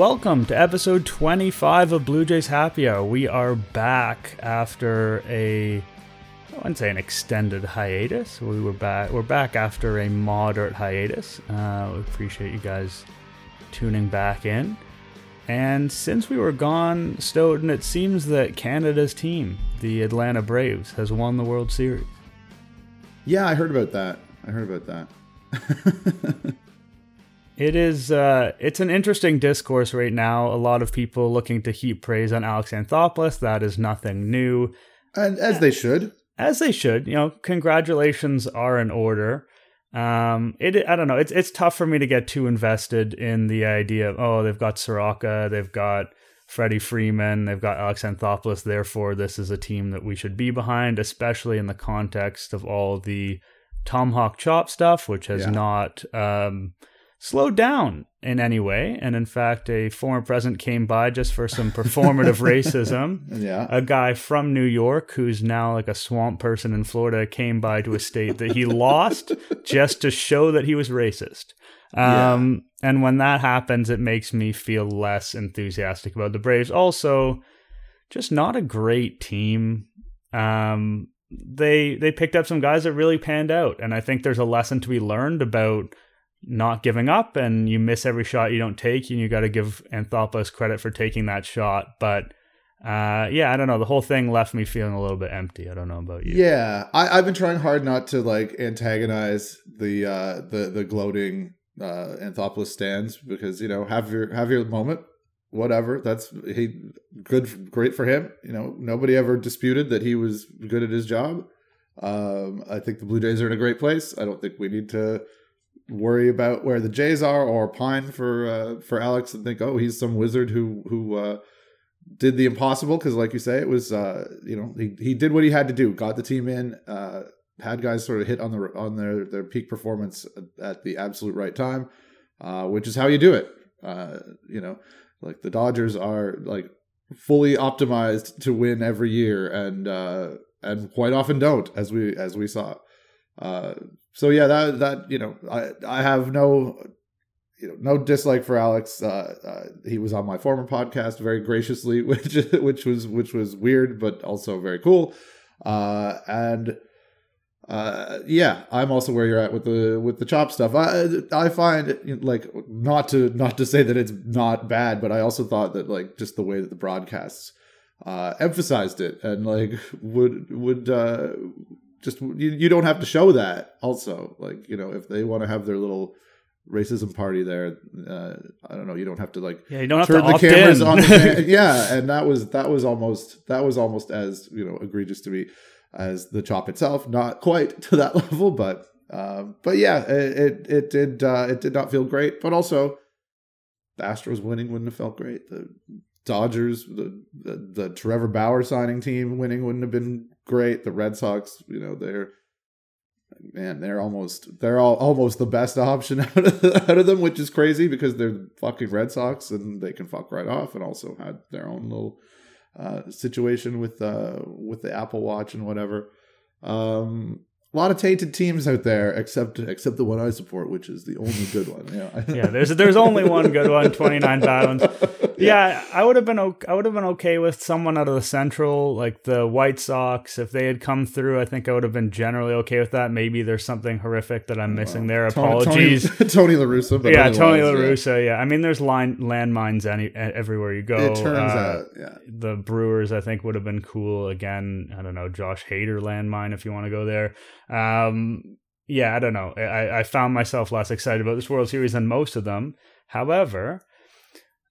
welcome to episode 25 of Blue Jays Happy Hour. We are back after a I wouldn't say an extended hiatus. We were back. We're back after a moderate hiatus. Uh, we appreciate you guys tuning back in. And since we were gone, Stoeten, it seems that Canada's team, the Atlanta Braves, has won the World Series. Yeah, I heard about that. I heard about that. It is. Uh, it's an interesting discourse right now. A lot of people looking to heap praise on Alex Anthopoulos. That is nothing new, and as they should, as they should. You know, congratulations are in order. Um, it. I don't know. It's it's tough for me to get too invested in the idea of oh they've got Soroka, they've got Freddie Freeman, they've got Alex Anthopoulos. Therefore, this is a team that we should be behind, especially in the context of all the Tomahawk Chop stuff, which has yeah. not. Um, slowed down in any way. And in fact, a former president came by just for some performative racism. Yeah. A guy from New York who's now like a swamp person in Florida came by to a state that he lost just to show that he was racist. Um, yeah. And when that happens, it makes me feel less enthusiastic about the Braves. Also, just not a great team. Um, they they picked up some guys that really panned out, and I think there's a lesson to be learned about not giving up and you miss every shot you don't take and you got to give Anthopoulos credit for taking that shot. But uh, yeah I don't know. The whole thing left me feeling a little bit empty. I don't know about you. Yeah I, have been trying hard not to like antagonize the uh, the the gloating uh, Anthopoulos stands because you know have your have your moment whatever. That's he good great for him. You know nobody ever disputed that he was good at his job. Um, I think the Blue Jays are in a great place. I don't think we need to worry about where the Jays are or pine for uh, for Alex and think, oh, he's some wizard who who uh, did the impossible. Because, like you say, it was uh, you know he he did what he had to do, got the team in, uh, had guys sort of hit on the on their their peak performance at the absolute right time, uh, which is how you do it. Uh, you know, like the Dodgers are like fully optimized to win every year, and uh and quite often don't, as we as we saw. Uh, so yeah, that that you know, I I have no you know no dislike for Alex. Uh, uh, he was on my former podcast very graciously, which which was which was weird but also very cool. Uh, and uh, yeah, I'm also where you're at with the with the chop stuff. I I find like not to not to say that it's not bad, but I also thought that like just the way that the broadcasts uh, emphasized it and like would would uh, just you, you don't have to show that also. Like you know if they want to have their little racism party there uh, i don't know you don't have to like yeah you don't have turn to the cameras in. on the, yeah and that was that was almost that was almost as you know egregious to me as the chop itself. Not quite to that level but um, but yeah it it, it did uh, it did not feel great. But also the astros winning wouldn't have felt great. The Dodgers, the, the, the Trevor Bauer signing team winning wouldn't have been great. The Red Sox, you know, they're man, they're almost they're all almost the best option out of, out of them, which is crazy because they're fucking Red Sox and they can fuck right off, and also had their own little uh, situation with uh, with the Apple Watch and whatever. Um, a lot of tainted teams out there, except except the one I support, which is the only good one. Yeah, yeah. There's there's only one good one. Twenty nine pounds. Yeah, I would have been I would have been okay with someone out of the Central, like the White Sox, if they had come through. I think I would have been generally okay with that. Maybe there's something horrific that I'm missing there. Apologies, Tony, Tony La Russa. But yeah, Tony La Russa. Yeah. yeah. I mean, there's line landmines any everywhere you go. It turns uh, out, yeah. The Brewers, I think, would have been cool. Again, I don't know, Josh Hader landmine if you want to go there. Um, yeah, I don't know. I, I found myself less excited about this World Series than most of them. However,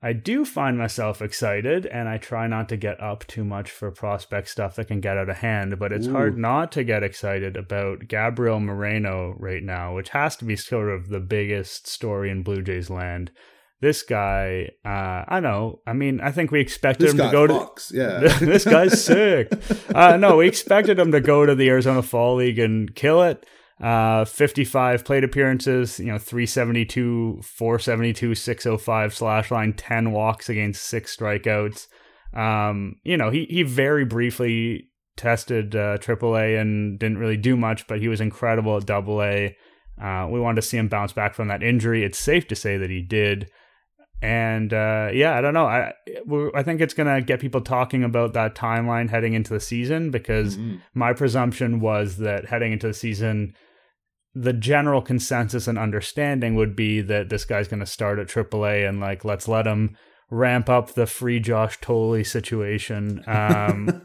I do find myself excited, and I try not to get up too much for prospect stuff that can get out of hand. But it's Ooh. hard not to get excited about Gabriel Moreno right now, which has to be sort of the biggest story in Blue Jays land. This guy, uh, I know. I mean, I think we expected this him to go fucks. to. Yeah, this guy's sick. Uh, no, we expected him to go to the Arizona Fall League and kill it. Uh, 55 plate appearances, you know, 372, 472, 605 slash line, 10 walks against six strikeouts. Um, you know, he, he very briefly tested uh, AAA and didn't really do much, but he was incredible at Double A. Uh, we wanted to see him bounce back from that injury. It's safe to say that he did And uh, yeah, I don't know. I I think it's gonna get people talking about that timeline heading into the season because mm-hmm. my presumption was that heading into the season, the general consensus and understanding would be that this guy's gonna start at AAA and like let's let him ramp up the free Josh Thole situation um,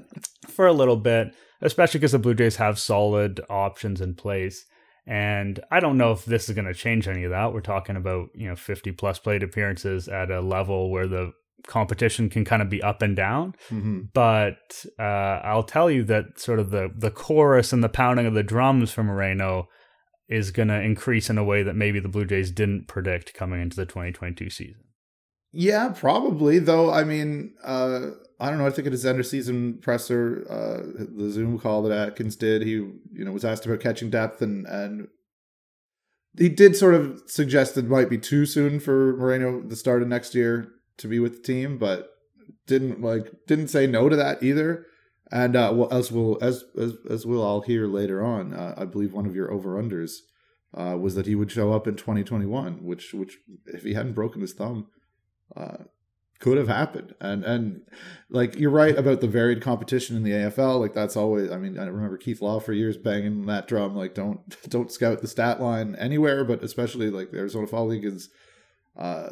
for a little bit, especially because the Blue Jays have solid options in place. And I don't know if this is going to change any of that. We're talking about, you know, 50 plus plate appearances at a level where the competition can kind of be up and down. Mm-hmm. But uh, I'll tell you that sort of the, the chorus and the pounding of the drums from Moreno is going to increase in a way that maybe the Blue Jays didn't predict coming into the 2022 season. Yeah, probably. Though, I mean, uh, I don't know. I think at his end of season presser, uh, the Zoom call that Atkins did, he you know was asked about catching depth, and and he did sort of suggest it might be too soon for Moreno the start of next year to be with the team, but didn't like didn't say no to that either. And uh, well, as we'll as as as we'll all hear later on, uh, I believe one of your over unders uh, was that he would show up in 2021, which which if he hadn't broken his thumb, uh, could have happened. And and like you're right about the varied competition in the AFL. Like that's always. I mean, I remember Keith Law for years banging that drum. Like don't don't scout the stat line anywhere, but especially like the Arizona Fall League is. Uh,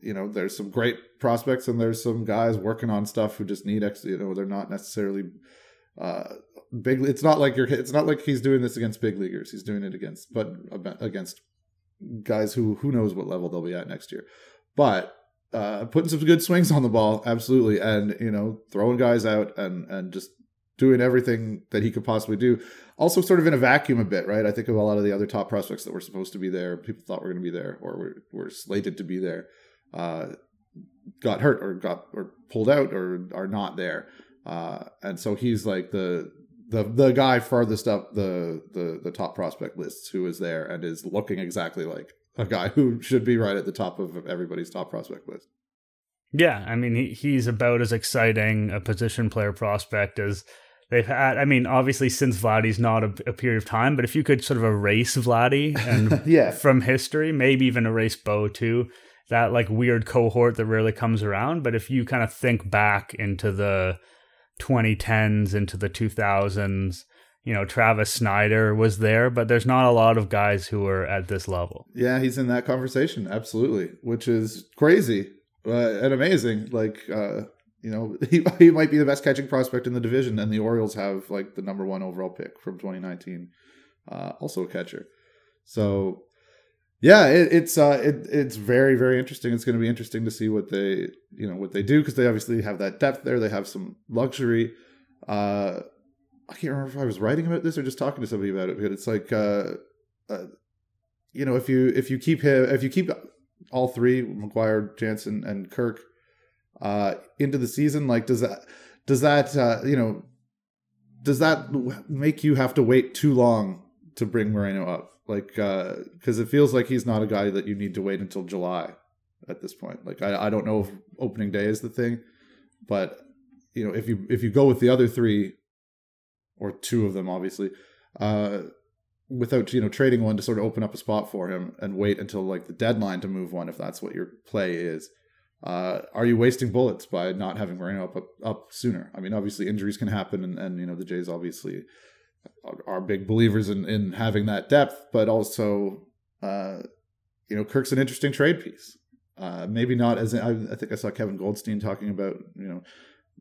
you know, there's some great prospects and there's some guys working on stuff who just need ex. You know, they're not necessarily uh, big. It's not like you're. It's not like he's doing this against big leaguers. He's doing it against, but against guys who who knows what level they'll be at next year. But uh, putting some good swings on the ball, absolutely, and you know, throwing guys out and and just doing everything that he could possibly do. Also, sort of in a vacuum a bit, right? I think of a lot of the other top prospects that were supposed to be there, people thought were going to be there, or were, were slated to be there, uh, got hurt or got or pulled out or are not there, uh, and so he's like the the the guy farthest up the the the top prospect lists who is there and is looking exactly like a guy who should be right at the top of everybody's top prospect list. Yeah, I mean he, he's about as exciting a position player prospect as they've had. I mean, obviously since Vladdy's not a, a period of time, but if you could sort of erase Vladdy and yeah. from history, maybe even erase Bo too, that like weird cohort that rarely comes around. But if you kind of think back into the 2010s, into the 2000s, you know, Travis Snider was there, but there's not a lot of guys who are at this level. Yeah, he's in that conversation, absolutely, which is crazy uh, and amazing. Like, uh, you know, he, he might be the best catching prospect in the division, and the Orioles have like the number one overall pick from 2019, uh, also a catcher. So, yeah, it, it's uh, it, it's very very interesting. It's going to be interesting to see what they you know what they do because they obviously have that depth there. They have some luxury. Uh, I can't remember if I was writing about this or just talking to somebody about it. But it's like, uh, uh, you know, if you if you keep him, if you keep all three, McGuire, Jansen, and Kirk, uh, into the season, like does that does that uh, you know does that make you have to wait too long to bring Moreno up? Like, because uh, it feels like he's not a guy that you need to wait until July at this point. Like, I, I don't know if opening day is the thing, but you know, if you if you go with the other three or two of them, obviously, uh, without you know trading one to sort of open up a spot for him and wait until like the deadline to move one if that's what your play is. Uh, are you wasting bullets by not having Moreno up, up, up sooner? I mean, obviously injuries can happen, and, and you know the Jays obviously are, big believers in in having that depth, but also uh, you know Kirk's an interesting trade piece. Uh, maybe not as I, I think I saw Kevin Goldstein talking about you know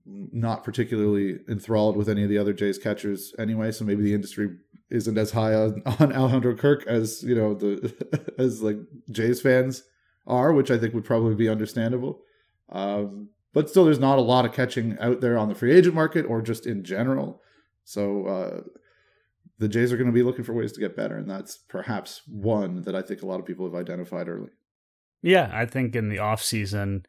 not particularly enthralled with any of the other Jays catchers anyway, so maybe the industry isn't as high on, on Alejandro Kirk as you know the as like Jays fans are, which I think would probably be understandable. Um, but still, there's not a lot of catching out there on the free agent market or just in general. So uh, the Jays are going to be looking for ways to get better, and that's perhaps one that I think a lot of people have identified early. Yeah, I think in the off season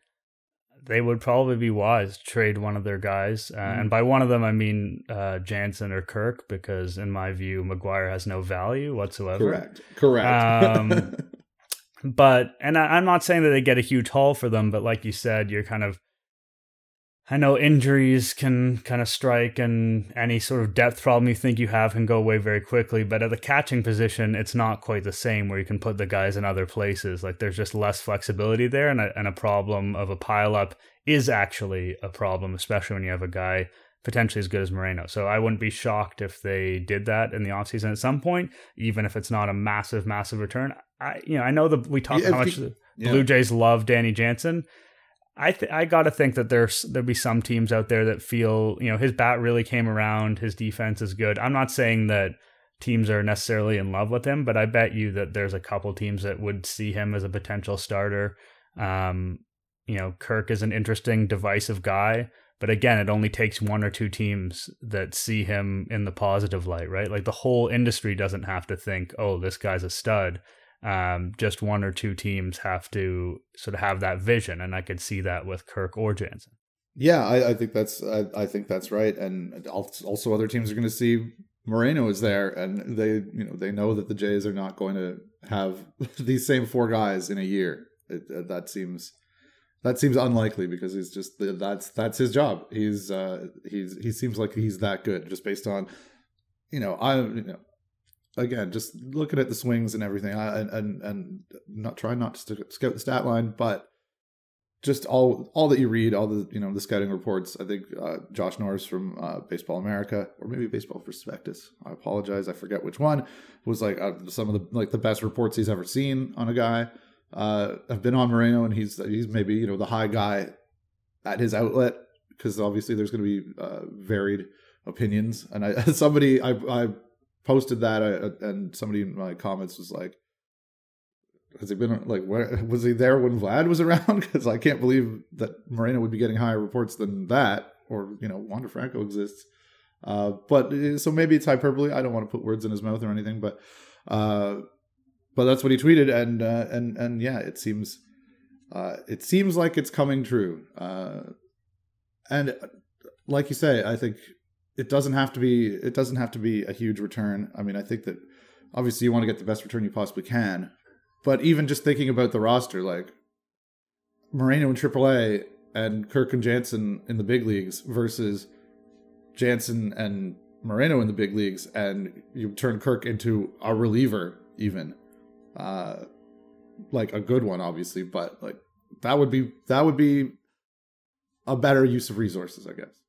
they would probably be wise to trade one of their guys. Uh, mm. And by one of them, I mean uh, Jansen or Kirk, because in my view, McGuire has no value whatsoever. Correct. Correct. Um, but, and I, I'm not saying that they get a huge haul for them, but like you said, you're kind of I know injuries can kind of strike, and any sort of depth problem you think you have can go away very quickly. But at the catching position, it's not quite the same where you can put the guys in other places. Like there's just less flexibility there, and a, and a problem of a pileup is actually a problem, especially when you have a guy potentially as good as Moreno. So I wouldn't be shocked if they did that in the offseason at some point, even if it's not a massive, massive return. I you know, I know that we talk yeah, how much the yeah. Blue Jays love Danny Jansen. I th- I got to think that there's there'll be some teams out there that feel, you know, his bat really came around, his defense is good. I'm not saying that teams are necessarily in love with him, but I bet you that there's a couple teams that would see him as a potential starter. Um, you know, Kirk is an interesting divisive guy but again, it only takes one or two teams that see him in the positive light, right? Like the whole industry doesn't have to think, oh, this guy's a stud. Um, just one or two teams have to sort of have that vision, and I could see that with Kirk or Jansen. Yeah, I, I think that's I, I, think that's right, and also other teams are going to see Moreno is there, and they you know they know that the Jays are not going to have these same four guys in a year. It, that seems that seems unlikely because he's just that's that's his job. He's uh he's he seems like he's that good just based on you know I you know again just looking at the swings and everything I, and and not trying not to scout the stat line but just all all that you read all the you know the scouting reports I think uh, Josh Norris from uh, Baseball America or maybe Baseball Prospectus I apologize I forget which one was like uh, some of the like the best reports he's ever seen on a guy uh, I've been on Moreno, and he's he's maybe you know the high guy at his outlet because obviously there's going to be uh, varied opinions. And I somebody I I posted that I, and somebody in my comments was like, "Has he been like where was he there when Vlad was around?" Because I can't believe that Moreno would be getting higher reports than that, or you know Wander Franco exists. Uh, but uh, so maybe it's hyperbole. I don't want to put words in his mouth or anything, but uh, but that's what he tweeted, and uh, and and yeah, it seems uh, it seems like it's coming true. Uh, and like you say, I think it doesn't have to be it doesn't have to be a huge return. I mean, I think that obviously you want to get the best return you possibly can, but even just thinking about the roster, like Moreno in AAA and Kirk and Jansen in the big leagues versus Jansen and Moreno in the big leagues, and you turn Kirk into a reliever even uh, like a good one, obviously, but like that would be that would be a better use of resources, I guess.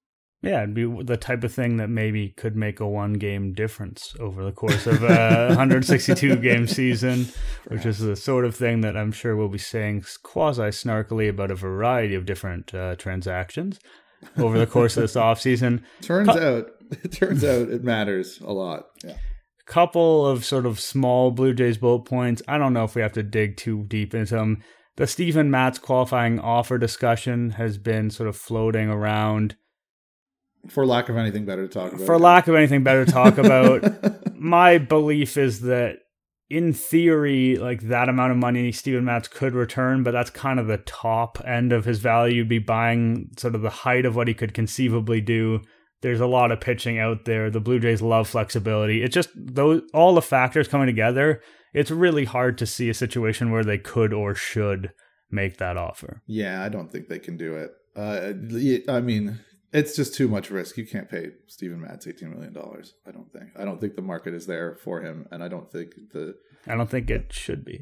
Yeah, it'd be the type of thing that maybe could make a one game difference over the course of a 162 game season, which is the sort of thing that I'm sure we'll be saying quasi snarkily about a variety of different uh, transactions over the course of this off season. Turns out, it turns out it matters a lot. Yeah couple of sort of small Blue Jays bullet points. I don't know if we have to dig too deep into them. The Steven Matz qualifying offer discussion has been sort of floating around. For lack of anything better to talk about. For lack of anything better to talk about. my belief is that in theory, like that amount of money Steven Matz could return, but that's kind of the top end of his value. You'd be buying sort of the height of what he could conceivably do. There's a lot of pitching out there. The Blue Jays love flexibility. It's just those all the factors coming together. It's really hard to see a situation where they could or should make that offer. Yeah, I don't think they can do it. Uh, I mean, it's just too much risk. You can't pay Steven Matz eighteen million dollars. I don't think. I don't think the market is there for him, and I don't think the. I don't think it should be.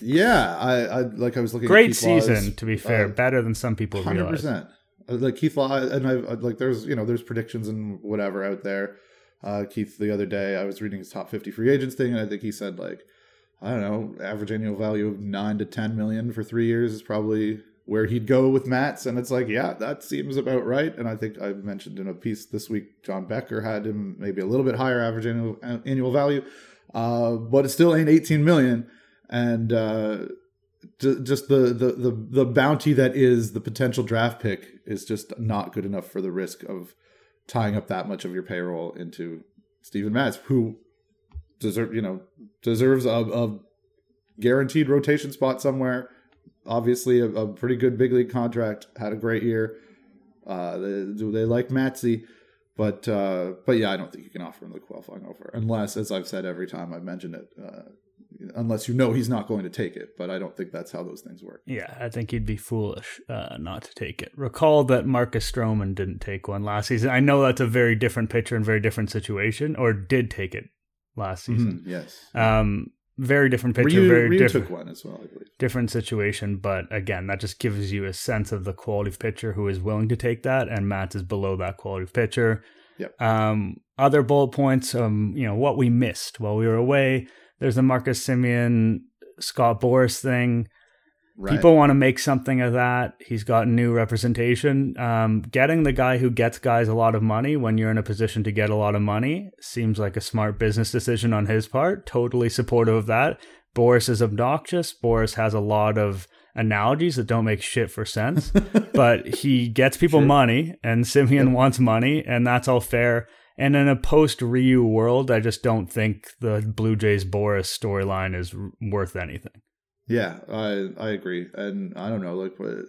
yeah, I, I like. I was looking. Great season, Laws, to be fair. Uh, better than some people 100%. realize like Keith Law, and I like there's you know there's predictions and whatever out there. Uh, Keith the other day I was reading his top 50 free agents thing, and I think he said like I don't know average annual value of nine to 10 million for three years is probably where he'd go with Matz, and it's like yeah that seems about right. And I think I mentioned in a piece this week John Becker had him maybe a little bit higher average annual annual value, uh, but it still ain't 18 million. And uh, just the, the the the bounty that is the potential draft pick is just not good enough for the risk of tying up that much of your payroll into Steven Matz, who deserve you know deserves a, a guaranteed rotation spot somewhere. Obviously, a, a, pretty good big league contract. Had a great year. Uh, they, they like Matzy, but uh, but yeah, I don't think you can offer him the qualifying offer unless, as I've said every time I've mentioned it, uh, unless you know he's not going to take it. But I don't think that's how those things work. Yeah, I think he'd be foolish uh, not to take it. Recall that Marcus Stroman didn't take one last season. I know that's a very different pitcher and very different situation, or did take it last season. Mm-hmm, yes. Um, very different pitcher, Ryu, very Ryu different one as well, I believe. different situation. But again, that just gives you a sense of the quality of pitcher who is willing to take that, and Matt is below that quality of pitcher. Yep. Um, other bullet points, um, you know, what we missed while we were away. There's the Marcus Semien, Scott Boras thing. Right. People want to make something of that. He's got new representation. Um, getting the guy who gets guys a lot of money when you're in a position to get a lot of money seems like a smart business decision on his part. Totally supportive of that. Boras is obnoxious. Boras has a lot of analogies that don't make shit for sense, but he gets people Sure. money, and Semien wants money, and that's all fair. And in a post Ryu world, I just don't think the Blue Jays Boras storyline is r- worth anything. Yeah, I I agree, and I don't know, like, what,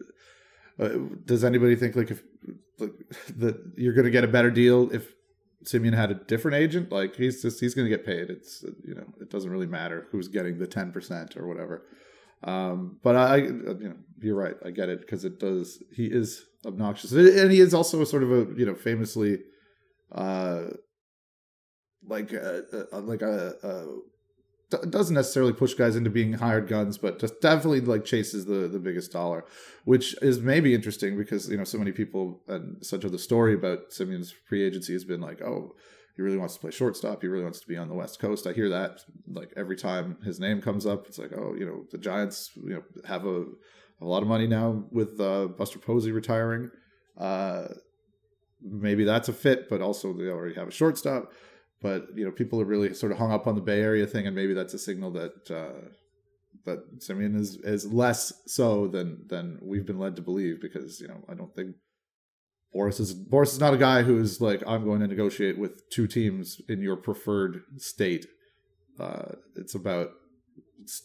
uh, does anybody think like if like that you're going to get a better deal if Semien had a different agent? Like, he's just he's going to get paid. It's uh, you know, it doesn't really matter who's getting the ten percent or whatever. Um, but I, you know, you're right. I get it because it does. He is obnoxious, and he is also a sort of a you know famously, uh, like a, a like a, a d- doesn't necessarily push guys into being hired guns, but just definitely like chases the the biggest dollar, which is maybe interesting because you know so many people and such of the story about Semien's free agency has been like, oh, he really wants to play shortstop, he really wants to be on the West Coast. I hear that like every time his name comes up, it's like, oh, you know, the Giants, you know, have a a lot of money now with uh, Buster Posey retiring. Uh, maybe that's a fit, but also they already have a shortstop but you know people are really sort of hung up on the Bay Area thing, and maybe that's a signal that uh, that Semien is is less so than than we've been led to believe. Because you know I don't think Boras is Boras is not a guy who's like I'm going to negotiate with two teams in your preferred state. Uh, it's about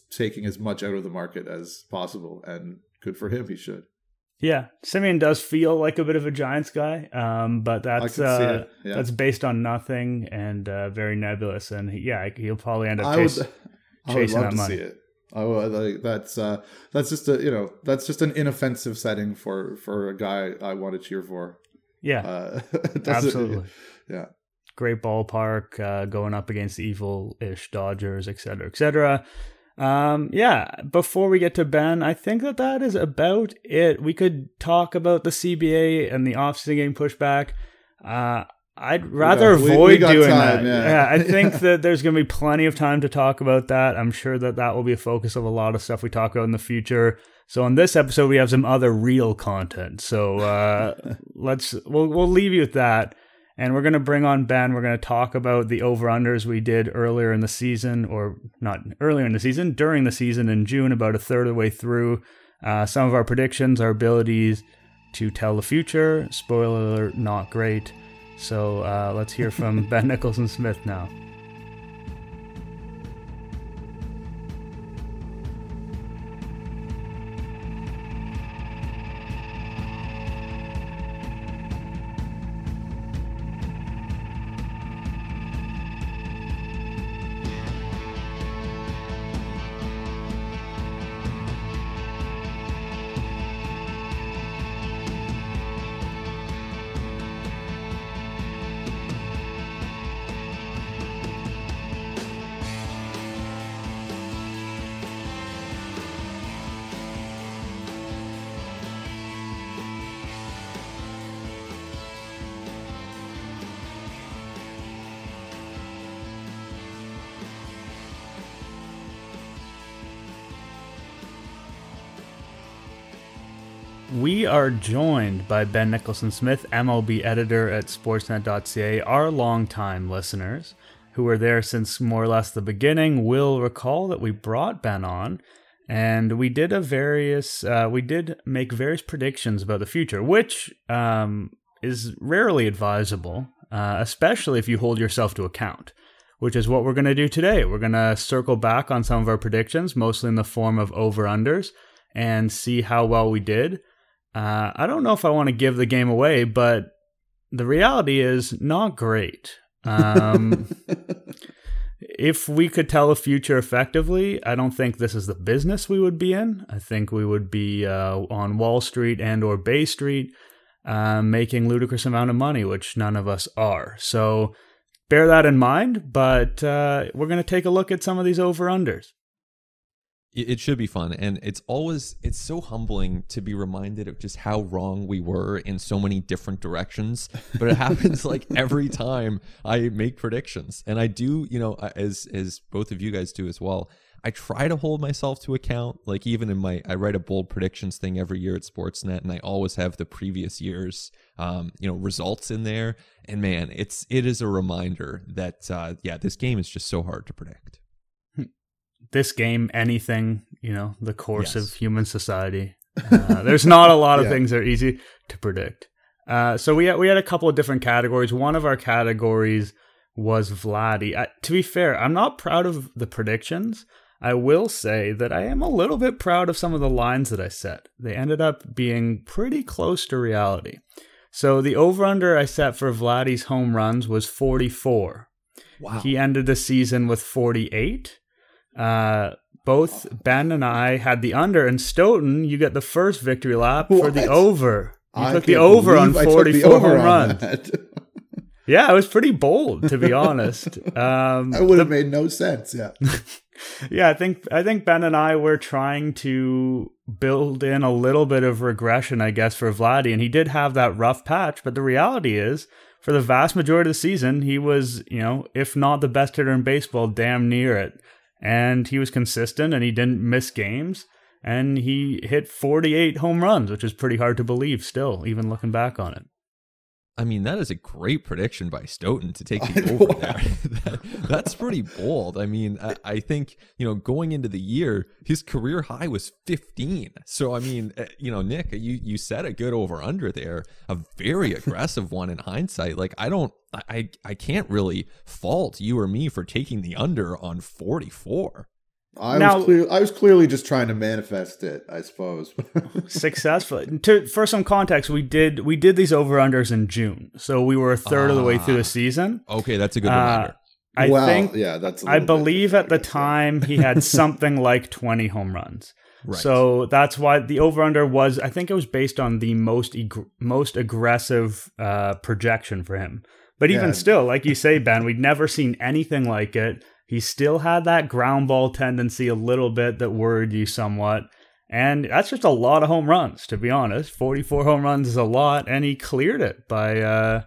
taking as much out of the market as possible, and good for him. He should. Yeah, Semien does feel like a bit of a Giants guy, um, but that's uh. Yeah. that's based on nothing and uh, very nebulous. And he, yeah, he'll probably end up I would, chasing. I would love that to money. see it. I would, like that's uh, that's just a you know that's just an inoffensive setting for for a guy I want to cheer for. Yeah, Uh, absolutely. yeah. Great ballpark, uh, going up against evil-ish Dodgers, et cetera, et cetera. Um, yeah, before we get to Ben, I think that that is about it. We could talk about the CBA and the off-season getting pushed. Uh, I'd rather got- we- we avoid doing time, that. yeah. I think that there's going to be plenty of time to talk about that. I'm sure that that will be a focus of a lot of stuff we talk about in the future. So on this episode, we have some other real content. So uh, let's we'll we'll leave you with that, and we're gonna bring on Ben. We're gonna talk about the over unders we did earlier in the season, or not earlier in the season, during the season in June, about a third of the way through. Uh, some of our predictions, our abilities to tell the future. Spoiler alert, not great. So uh, let's hear from Ben Nicholson Smith now. We are joined by Ben Nicholson Smith, MLB editor at Sportsnet.ca. Our longtime listeners who were there since more or less the beginning will recall that we brought Ben on and we did a various uh, we did make various predictions about the future, which um, is rarely advisable, uh, especially if you hold yourself to account. Which is what we're going to do today. We're going to circle back on some of our predictions, mostly in the form of over unders, and see how well we did. Uh, I don't know if I want to give the game away, but the reality is not great. Um, if we could tell a future effectively, I don't think this is the business we would be in. I think we would be uh, on Wall Street and or Bay Street, uh, making ludicrous amount of money, which none of us are. So bear that in mind. But uh, we're going to take a look at some of these over unders it should be fun. And it's always it's so humbling to be reminded of just how wrong we were in so many different directions but it happens like every time i make predictions. And i do you know as as both of you guys do as well i try to hold myself to account. Like even in my i write a bold predictions thing every year at sportsnet and i always have the previous years um, you know results in there. And man it's it is a reminder that uh, yeah this game is just so hard to predict this game anything, you know, the course yes. of human society. Uh, there's not a lot of yeah. things that are easy to predict. Uh, so we had, we had a couple of different categories. One of our categories was Vladdy. I, to be fair, I'm not proud of the predictions. I will say that I am a little bit proud of some of the lines that I set. They ended up being pretty close to reality. So the over under I set for Vladdy's home runs was 44. Wow. He ended the season with 48 uh, both Ben and I had the under, and Stoeten, you get the first victory lap what? for the over. You I took the over on 44 over home runs. yeah, it was pretty bold, to be honest. Um, that would have made no sense. Yeah. yeah, I think I think Ben and I were trying to build in a little bit of regression, I guess, for Vladdy, and he did have that rough patch. But the reality is, for the vast majority of the season, he was, you know, if not the best hitter in baseball, damn near it and he was consistent and he didn't miss games and he hit 48 home runs, which is pretty hard to believe still, even looking back on it. I mean, that is a great prediction by Stoeten to take the over there. that, that's pretty bold. I mean, I, I, think, you know, going into the year, his career high was 15. So, I mean, eh, you know, Nick, you, you said a good over under there, a very aggressive one in hindsight. Like, I don't, I, I can't really fault you or me for taking the under on 44. I now, was clear, I was clearly just trying to manifest it, I suppose. successfully. To, for some context, we did we did these over unders in June, so we were a third of the way through the ah. season. Okay, that's a good reminder. Uh, I well, think, yeah, that's. I believe at the time he had something like twenty home runs. Right. So that's why the over under was. I think it was based on the most eg- most aggressive uh, projection for him. But even yeah. still, like you say, Ben, we'd never seen anything like it. He still had that ground ball tendency a little bit that worried you somewhat. And that's just a lot of home runs, to be honest. 44 home runs is a lot, and he cleared it by a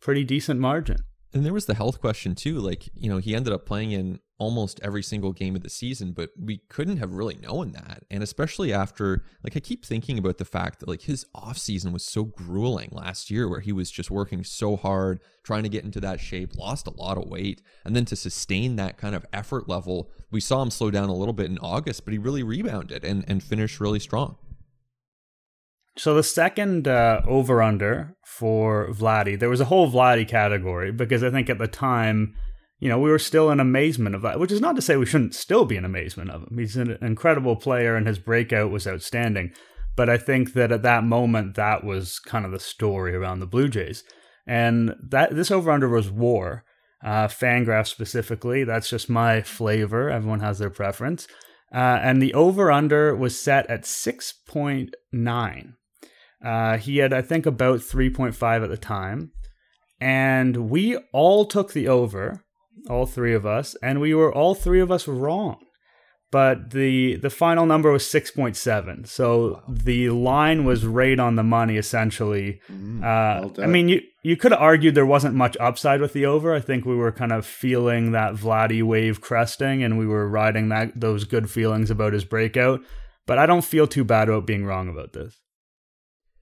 pretty decent margin. And there was the health question too. Like, you know, he ended up playing in almost every single game of the season, but we couldn't have really known that. And especially after, like, I keep thinking about the fact that, like, his offseason was so grueling last year, where he was just working so hard, trying to get into that shape, lost a lot of weight. And then to sustain that kind of effort level, we saw him slow down a little bit in August, but he really rebounded and, and finished really strong. So the second uh, over under for Vladdy, there was a whole Vladdy category because I think at the time, you know, we were still in amazement of that, which is not to say we shouldn't still be in amazement of him. He's an incredible player and his breakout was outstanding. But I think that at that moment, that was kind of the story around the Blue Jays. And that this over under was war. Uh, Fangraph specifically, that's just my flavor. Everyone has their preference. Uh, and the over under was set at 6.9. Uh, he had, I think, about 3.5 at the time. And we all took the over, all three of us, and we were all three of us wrong. But the the final number was 6.7. So the line was right on the money, essentially. Mm, uh, well I mean, you, you could have argued there wasn't much upside with the over. I think we were kind of feeling that Vladdy wave cresting, and we were riding that those good feelings about his breakout. But I don't feel too bad about being wrong about this.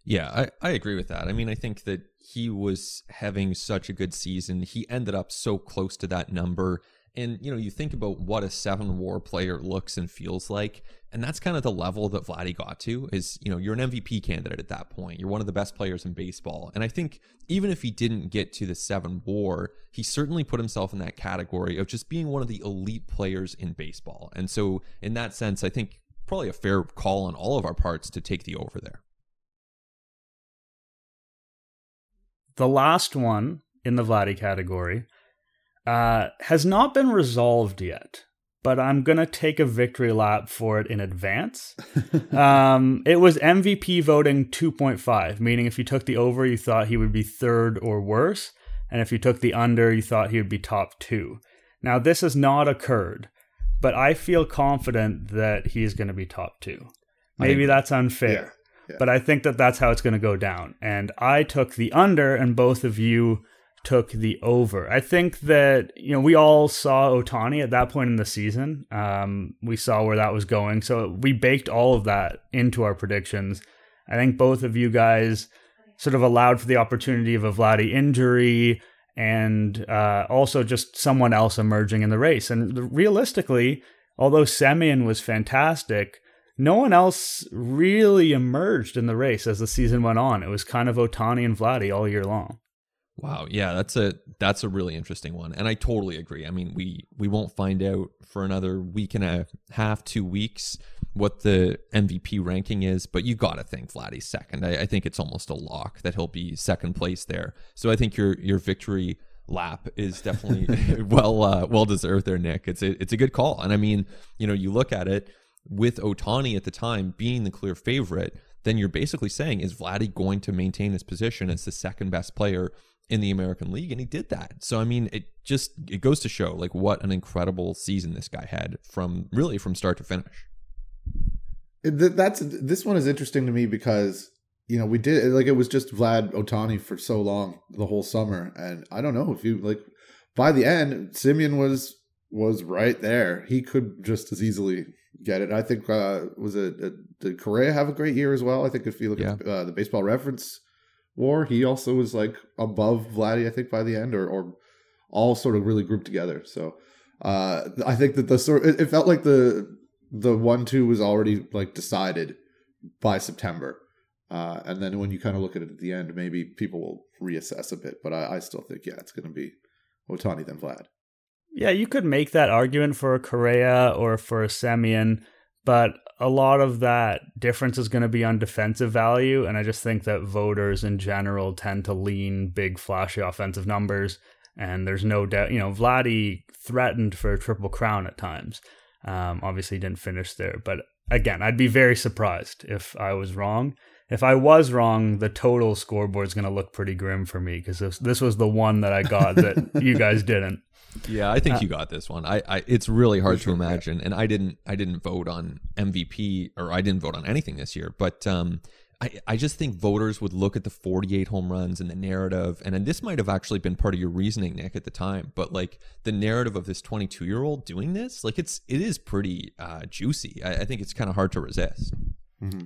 Yeah, I, I agree with that. I mean, I think that he was having such a good season. He ended up so close to that number. And, you know, you think about what a seven war player looks and feels like. And that's kind of the level that Vladdy got to is, you know, you're an MVP candidate at that point. You're one of the best players in baseball. And I think even if he didn't get to the seven war, he certainly put himself in that category of just being one of the elite players in baseball. And so, in that sense, I think probably a fair call on all of our parts to take the over there. The last one in the Vladdy category uh, has not been resolved yet, but I'm going to take a victory lap for it in advance. um, it was MVP voting 2.5, meaning if you took the over, you thought he would be third or worse. And if you took the under, you thought he would be top two. Now, this has not occurred, but I feel confident that he's going to be top two. Maybe that's unfair. But I think that that's how it's going to go down. And I took the under, and both of you took the over. I think that you know we all saw Ohtani at that point in the season. Um, we saw where that was going, so we baked all of that into our predictions. I think both of you guys sort of allowed for the opportunity of a Vladdy injury and uh, also just someone else emerging in the race. And realistically, although Semien was fantastic, no one else really emerged in the race as the season went on. It was kind of Ohtani and Vladdy all year long. Wow, yeah, that's a that's a really interesting one, and I totally agree. I mean, we we won't find out for another week and a half, two weeks, what the MVP ranking is, but you got to think Vladdy's second. I, I think it's almost a lock that he'll be second place there. So I think your your victory lap is definitely well uh, well deserved there, Nick. It's a it's a good call, and I mean, you know, you look at it with Ohtani at the time being the clear favorite, then you're basically saying is Vladdy going to maintain his position as the second best player in the American League, and he did that. So I mean, it just it goes to show like what an incredible season this guy had from really from start to finish. That's this one is interesting to me because you know we did like it was just Vlad Ohtani for so long the whole summer, and I don't know if you like by the end Semien was was right there. He could just as easily get it. I think uh was it uh, did Correa have a great year as well? I think if you look Yeah. at uh, the Baseball Reference War, he also was like above Vladdy. I think by the end, or or all sort of really grouped together. So uh I think that the sort it, it felt like the the one two was already like decided by September. Uh, and then when you kind of look at it at the end, maybe people will reassess a bit. But I, I still think, yeah, it's going to be Ohtani than Vlad. Yeah, you could make that argument for a Correa or for a Semien, but a lot of that difference is going to be on defensive value. And I just think that voters in general tend to lean big, flashy offensive numbers. And there's no doubt, you know, Vladdy threatened for a triple crown at times. Um, obviously, didn't finish there. But again, I'd be very surprised if I was wrong. If I was wrong, the total scoreboard is going to look pretty grim for me because this, this was the one that I got that you guys didn't. Yeah, I think you got this one. I, I it's really hard to imagine, and I didn't I didn't vote on MVP or I didn't vote on anything this year, but um, I I just think voters would look at the 48 home runs and the narrative, and, and this might have actually been part of your reasoning, Nick, at the time, but like the narrative of this 22 year old doing this, like it's it is pretty uh, juicy. I, I think it's kind of hard to resist.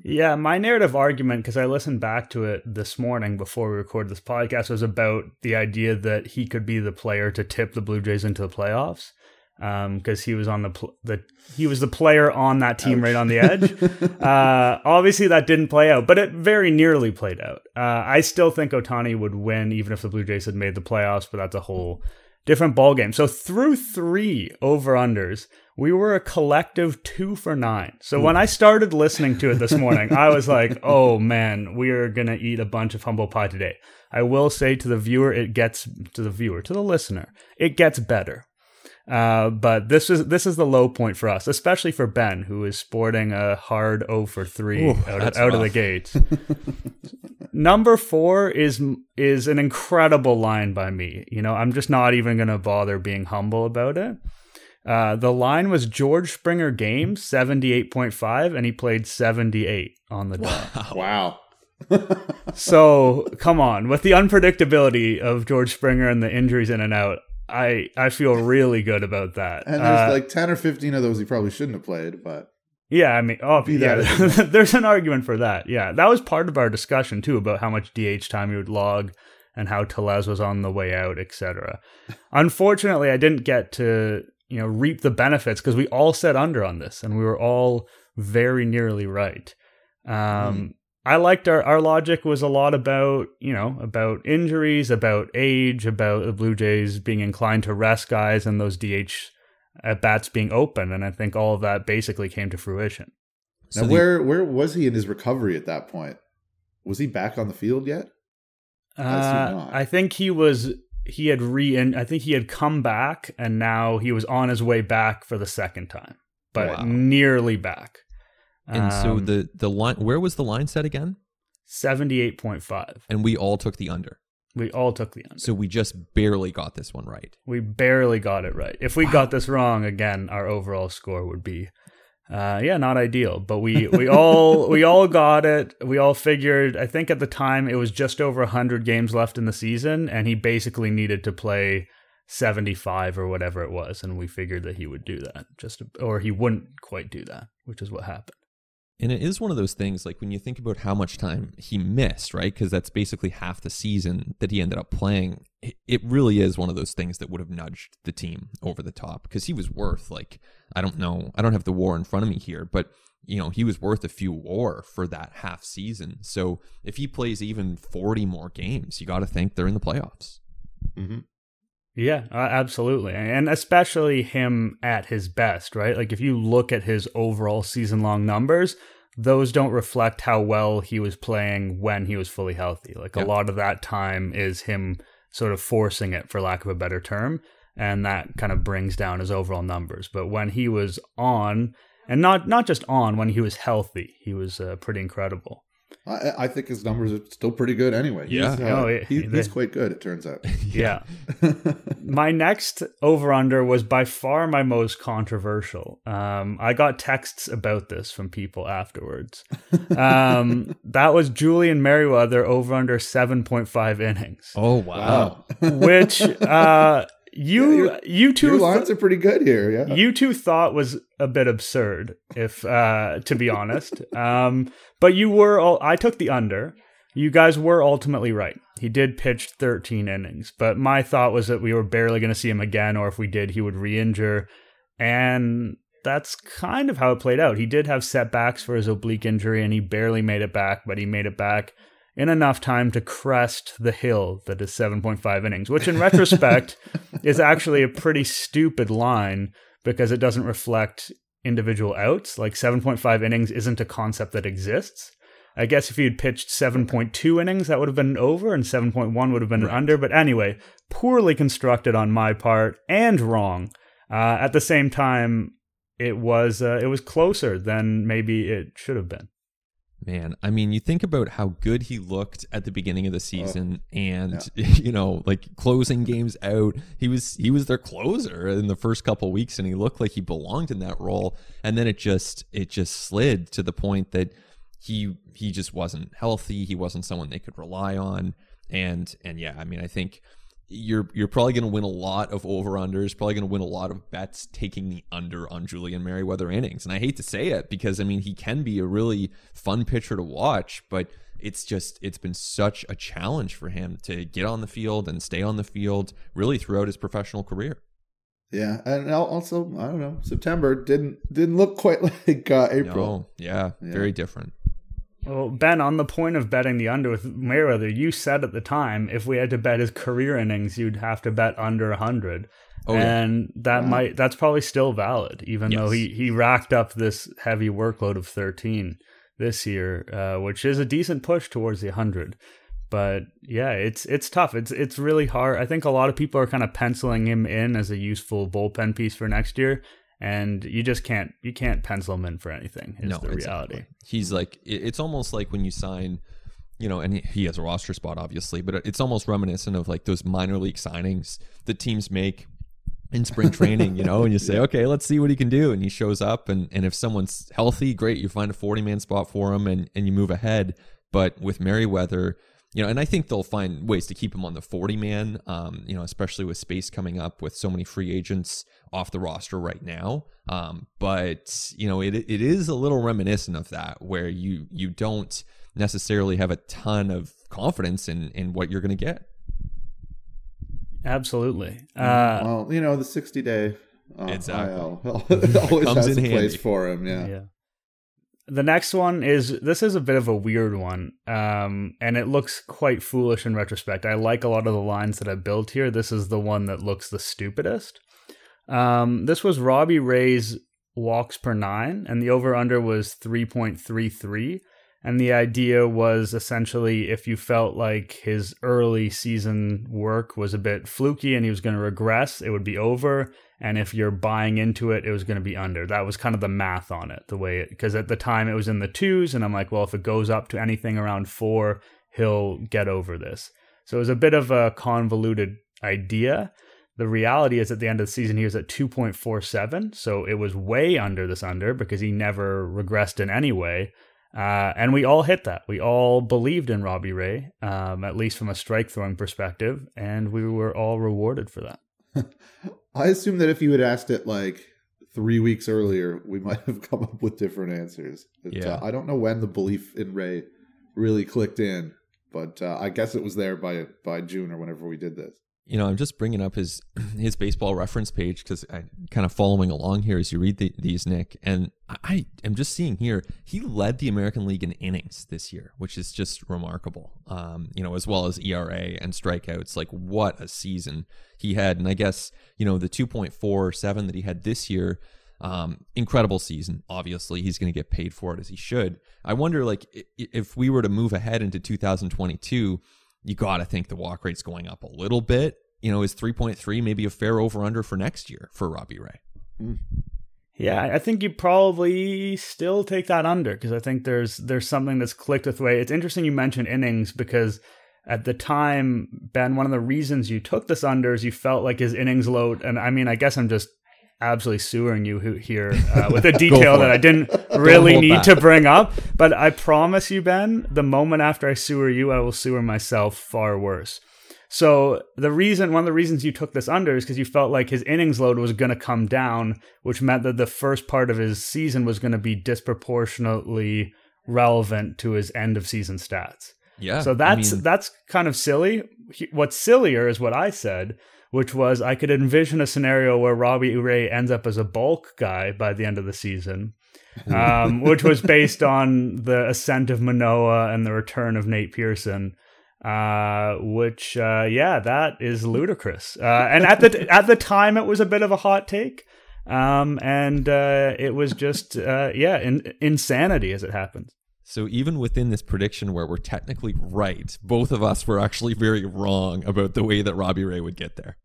Yeah, my narrative argument, because I listened back to it this morning before we recorded this podcast, was about the idea that he could be the player to tip the Blue Jays into the playoffs. Because he was on the pl- the he was the player on that team right on the edge. uh, obviously, that didn't play out, but it very nearly played out. Uh, I still think Ohtani would win, even if the Blue Jays had made the playoffs. But that's a whole different ball game. So through three over unders, we were a collective two for nine. So when I started listening to it this morning, I was like, "Oh man, we are gonna eat a bunch of humble pie today." I will say to the viewer, it gets to the viewer, to the listener, it gets better. Uh, but this is this is the low point for us, especially for Ben, who is sporting a hard 0 for three Ooh, out, of, out of the gate. Number four is is an incredible line by me. You know, I'm just not even going to bother being humble about it. Uh, the line was George Springer game 78.5, and he played 78 on the dot. Wow. so come on, with the unpredictability of George Springer and the injuries in and out, I I feel really good about that. And there's Uh, like 10 or 15 of those he probably shouldn't have played, but Yeah, I mean, oh, yeah, that there's an argument for that. Yeah, that was part of our discussion too about how much DH time he would log and how Tellez was on the way out, etc. Unfortunately, I didn't get to you know reap the benefits because we all said under on this and we were all very nearly right. Um, I liked our our logic was a lot about you know about injuries, about age, about the Blue Jays being inclined to rest guys and those DH at bats being open, and I think all of that basically came to fruition. So now the- where where was he in his recovery at that point? Was he back on the field yet? Uh. I think he was he had re and I think he had come back and now he was on his way back for the second time, but Wow. nearly back. And so Um, the the line where was the line set again? 78.5. And we all took the under. We all took the under. So we just barely got this one right. We barely got it right. If we got this wrong again, our overall score would be uh yeah, not ideal, but we we all we all got it. We all figured I think at the time it was just over 100 games left in the season and he basically needed to play 75 or whatever it was and we figured that he would do that. Just or he wouldn't quite do that, which is what happened. And it is one of those things like when you think about how much time he missed, right? Because that's basically half the season that he ended up playing. It- It really is one of those things that would have nudged the team over the top because he was worth like I don't know, I don't have the war in front of me here, but you know he was worth a few war for that half season. So if he plays even forty more games, you got to think they're in the playoffs. hmm Yeah, uh, absolutely. And especially him at his best, right? Like if you look at his overall season long numbers, those don't reflect how well he was playing when he was fully healthy. Like Yeah. a lot of that time is him sort of forcing it, for lack of a better term. And that kind of brings down his overall numbers. But when he was on, and not not just on, when he was healthy, he was uh, pretty incredible. I, I think his numbers are still pretty good anyway. Yeah. He's, uh, Oh, yeah. he- They- he's quite good, it turns out. Yeah. my next over under was by far my most controversial. Um, I got texts about this from people afterwards. Um, that was Julian Merryweather over under 7.5 innings, Oh wow. which uh, you Yeah, you two Your th- lines are pretty good here. Yeah. you two thought was a bit absurd, if uh, to be honest. Um, but you were all. I took the under. You guys were ultimately right. He did pitch 13 innings, but my thought was that we were barely going to see him again, or if we did, he would re-injure, and that's kind of how it played out. He did have setbacks for his oblique injury, and he barely made it back, but he made it back in enough time to crest the hill that is 7.5 innings, which in retrospect is actually a pretty stupid line because it doesn't reflect individual outs. Like 7.5 innings isn't a concept that exists. I guess if had pitched 7.2 innings, that would have been an over, and 7.1 would have been an under. But anyway, poorly constructed on my part and wrong. Uh, at the same time, it was uh, it was closer than maybe it should have been. Man, I mean, you think about how good he looked at the beginning of the oh, season, and you know, like closing games out. He was he was their closer in the first couple weeks, and he looked like he belonged in that role. And then it just it just slid to the point that he he just wasn't healthy. He wasn't someone they could rely on. And and yeah, I mean, I think you're you're probably going to win a lot of over unders, probably going to win a lot of bets taking the under on Julian Merryweather innings. And I hate to say it because I mean he can be a really fun pitcher to watch, but it's just it's been such a challenge for him to get on the field and stay on the field really throughout his professional career. Yeah, and also I don't know. September didn't didn't look quite like uh, April. No, yeah, Yeah. very different. Well, Ben, on the point of betting the under with Mayweather, you said at the time if we had to bet his career innings, you'd have to bet under 100. Oh, yeah. and that Wow. might that's probably still valid, even though he, he racked up this heavy workload of 13 this year, uh, which is a decent push towards the 100. But yeah, it's it's tough. It's it's really hard. I think a lot of people are kind of penciling him in as a useful bullpen piece for next year, and you just can't you can't pencil him in for anything. Is the reality. exactly. He's like it's almost like when you sign, you know, and he- he has a roster spot obviously, but it's almost reminiscent of like those minor league signings that teams make in spring training, you know, and you say, okay, let's see what he can do, and he shows up, and and if someone's healthy, great, you find a forty man spot for him, and and you move ahead. But with Merryweather. You know, and I think they'll find ways to keep him on the 40 man, um, you know, especially with space coming up with so many free agents off the roster right now. Um, but you know, it it is a little reminiscent of that, where you you don't necessarily have a ton of confidence in in what you're going to get. Absolutely. Uh, well, you know the sixty day uh, Exactly. IL always Comes has a in place for him. Yeah. yeah. The next one is this is a bit of a weird one, um, and it looks quite foolish in retrospect. I like a lot of the lines that I built here. This is the one that looks the stupidest. Um, this was Robbie Ray's walks per nine, and the over under was three point three three. And the idea was essentially if you felt like his early season work was a bit fluky and he was going to regress, it would be over. And if you're buying into it, it was going to be under. That was kind of the math on it, the way it, because at the time it was in the twos. And I'm like, well, if it goes up to anything around four, he'll get over this. So it was a bit of a convoluted idea. The reality is at the end of the season, he was at 2.47. So it was way under this under because he never regressed in any way. Uh, and we all hit that. We all believed in Robbie Ray, um, at least from a strike throwing perspective, and we were all rewarded for that. I assume that if you had asked it like three weeks earlier, we might have come up with different answers. But, Yeah. uh, I don't know when the belief in Ray really clicked in, but uh, I guess it was there by by June or whenever we did this. You know, I'm just bringing up his his baseball reference page because I'm kind of following along here as you read the, these, Nick. And I am just seeing here he led the American League in innings this year, which is just remarkable. Um, you know, as well as ERA and strikeouts. Like what a season he had, and I guess you know the 2.47 that he had this year. Um, incredible season. Obviously, he's going to get paid for it as he should. I wonder, like, if we were to move ahead into 2022 you got to think the walk rate's going up a little bit. You know, is 3.3 maybe a fair over under for next year for Robbie Ray? Mm. Yeah, I think you probably still take that under because I think there's there's something that's clicked with way. It's interesting you mentioned innings because at the time, Ben, one of the reasons you took this under is you felt like his innings load, and I mean, I guess I'm just absolutely sewering you here uh, with a detail that. I didn't really need to bring up. But I promise you, Ben, the moment after I sewer you, I will sewer myself far worse. So the reason, one of the reasons you took this under is because you felt like his innings load was going to come down, which meant that the first part of his season was going to be disproportionately relevant to his end of season stats. Yeah. So that's I mean, that's kind of silly. What's sillier is what I said, which was I could envision a scenario where Robbie Ray ends up as a bulk guy by the end of the season, um, which was based on the ascent of Manoah and the return of Nate Pearson. Uh, which uh, yeah, that is ludicrous. Uh, and at the at the time, it was a bit of a hot take. Um, and uh, it was just uh, yeah, in, insanity as it happens. so even within this prediction where we're technically right, both of us were actually very wrong about the way that Robbie Ray would get there.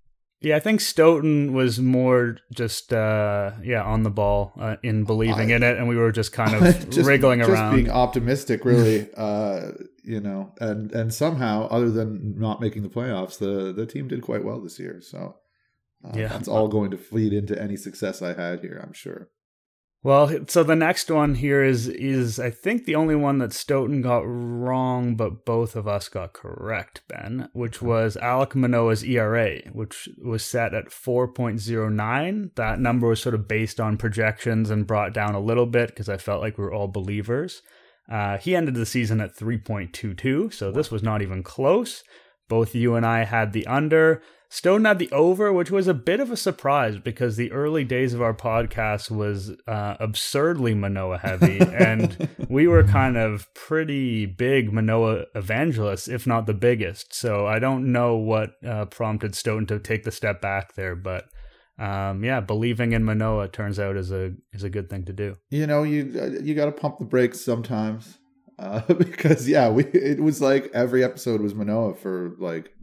Yeah, I think Stoeten was more just uh yeah on the ball uh, in believing I- in it, and we were just kind of just, wriggling just around. being optimistic, really. uh, you know, and and somehow, other than not making the playoffs, the the team did quite well this year. So uh, Yeah. that's all going to feed into any success I had here. I'm sure. Well, so the next one here is is I think the only one that Stoeten got wrong, but both of us got correct, Ben, which was Alek Manoah's ERA, which was set at 4.09. That number was sort of based on projections and brought down a little bit because I felt like we were all believers. Uh, he ended the season at 3.22, so this was not even close. Both you and I had the under. Stoeten had the over, which was a bit of a surprise because the early days of our podcast was uh, absurdly Manoah heavy, and we were kind of pretty big Manoah evangelists, if not the biggest. So I don't know what uh, prompted Stoeten to take the step back there, but um, yeah, believing in Manoah turns out is a is a good thing to do. You know, you you got to pump the brakes sometimes uh, because yeah, we it was like every episode was Manoah for like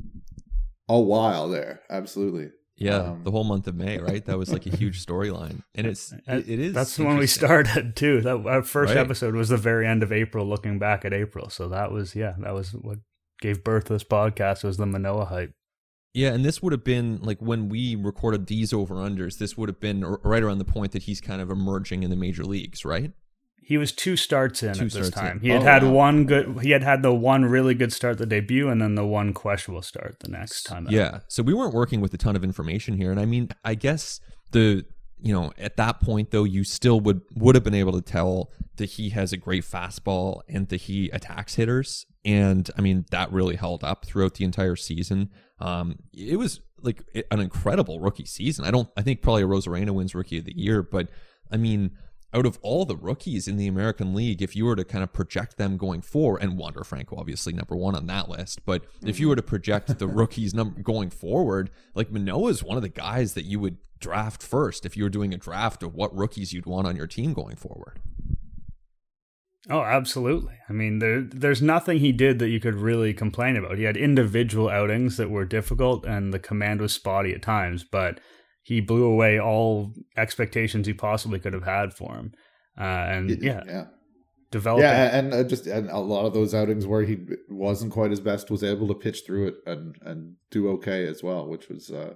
a while there. Absolutely. Yeah, Um, the whole month of May, right? That was like a huge storyline, and it's it, it is. That's when we started too. That our first Right. episode was the very end of April, looking back at April. So that was yeah, that was what gave birth to this podcast was the Manoah hype. Yeah, and this would have been like when we recorded these over unders. This would have been r- right around the point that he's kind of emerging in the major leagues, right? He was two starts in Two at this starts in. time. He had Oh, had wow. one good. He had had the one really good start the debut, and then the one questionable start the next time. out. Yeah. So we weren't working with a ton of information here, and I mean, I guess the you know at that point though, you still would would have been able to tell that he has a great fastball and that he attacks hitters, and I mean that really held up throughout the entire season. Um, it was like an incredible rookie season. I don't. I think probably Arozarena wins Rookie of the Year, but I mean. Out of all the rookies in the American League, if you were to kind of project them going forward, and Wander Franco obviously number one on that list, but if you mm-hmm. were to project the rookies number going forward, like Manoah is one of the guys that you would draft first if you were doing a draft of what rookies you'd want on your team going forward. Oh, absolutely. I mean, there there's nothing he did that you could really complain about. He had individual outings that were difficult and the command was spotty at times, but he blew away all expectations he possibly could have had for him. Uh, and yeah, yeah. developing. Yeah, and uh, just and a lot of those outings where he wasn't quite his best was able to pitch through it and and do okay as well, which was uh,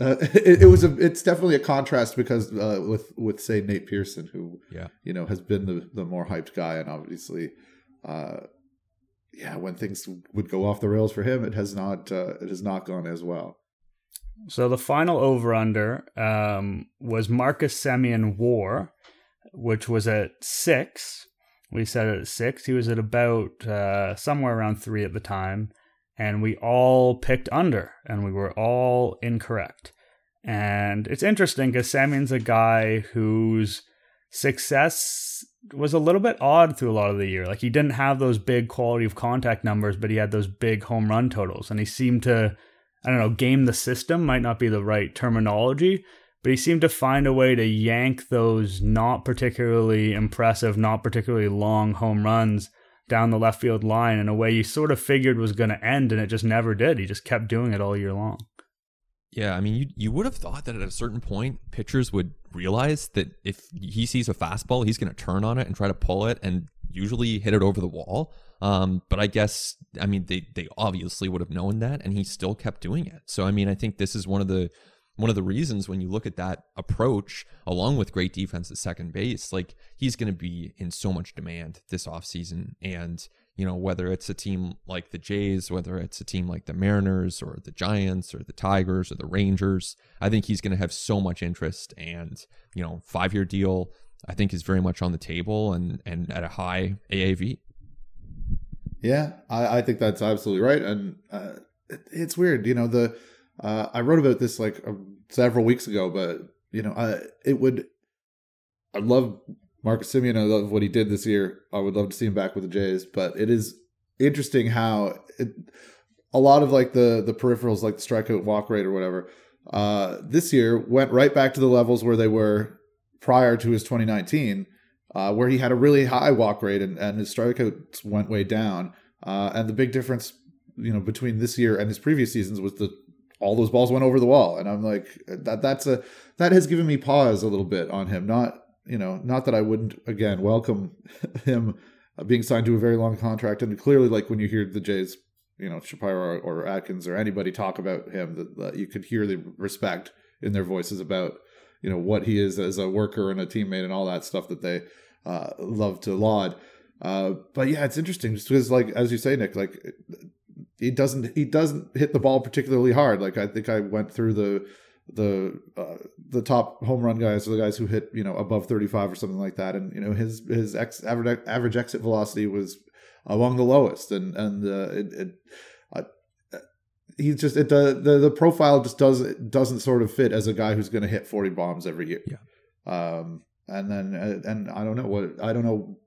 uh it, it, was a it's definitely a contrast because uh, with with say Nate Pearson who yeah you know has been the the more hyped guy and obviously uh yeah when things would go off the rails for him it has not uh, it has not gone as well. So the final over under um, was Marcus Semien War which was at six. We set it at six. He was at about uh, somewhere around three at the time. And we all picked under, and we were all incorrect. And it's interesting because Semien's a guy whose success was a little bit odd through a lot of the year. Like he didn't have those big quality of contact numbers, but he had those big home run totals. And he seemed to, I don't know, game the system might not be the right terminology, but he seemed to find a way to yank those not particularly impressive, not particularly long home runs down the left field line in a way you sort of figured was going to end, and it just never did. He just kept doing it all year long. Yeah, I mean, you you would have thought that at a certain point, pitchers would realize that if he sees a fastball, he's going to turn on it and try to pull it, and usually hit it over the wall. Um, but I guess, I mean, they they obviously would have known that, and he still kept doing it. So, I mean, I think this is one of the one of the reasons when you look at that approach along with great defense at second base like he's going to be in so much demand this offseason. And you know whether it's a team like the Jays whether it's a team like the Mariners or the Giants or the Tigers or the Rangers I think he's going to have so much interest. And you know 5-year deal I think is very much on the table and and at a high AAV yeah I, I think that's absolutely right and uh, it, it's weird you know the uh, I wrote about this like uh, several weeks ago, but you know, I it would. I love Marcus Semien. I love what he did this year. I would love to see him back with the Jays, but it is interesting how it, a lot of like the the peripherals, like the strikeout walk rate or whatever, uh, this year went right back to the levels where they were prior to his 2019, uh, where he had a really high walk rate and, and his strikeouts went way down. Uh, and the big difference, you know, between this year and his previous seasons was that all those balls went over the wall. And i'm like that that's a that has given me pause a little bit on him. Not you know not that i wouldn't again welcome him being signed to a very long contract. And clearly like when you hear the jays you know shapiro or, atkins or anybody talk about him that, that you could hear the respect in their voices about you know what he is as a worker and a teammate and all that stuff that they uh, love to laud uh, but yeah it's interesting just because like as you say nick like he doesn't he doesn't hit the ball particularly hard. Like I think I went through the the uh, the top home run guys, the guys who hit you know above 35 or something like that, and you know his his ex, average average exit velocity was among the lowest, and and uh, it, it uh, he's just it the, the the profile just does doesn't sort of fit as a guy who's going to hit 40 bombs every year. Yeah. Um, and then uh, and I don't know what I don't know.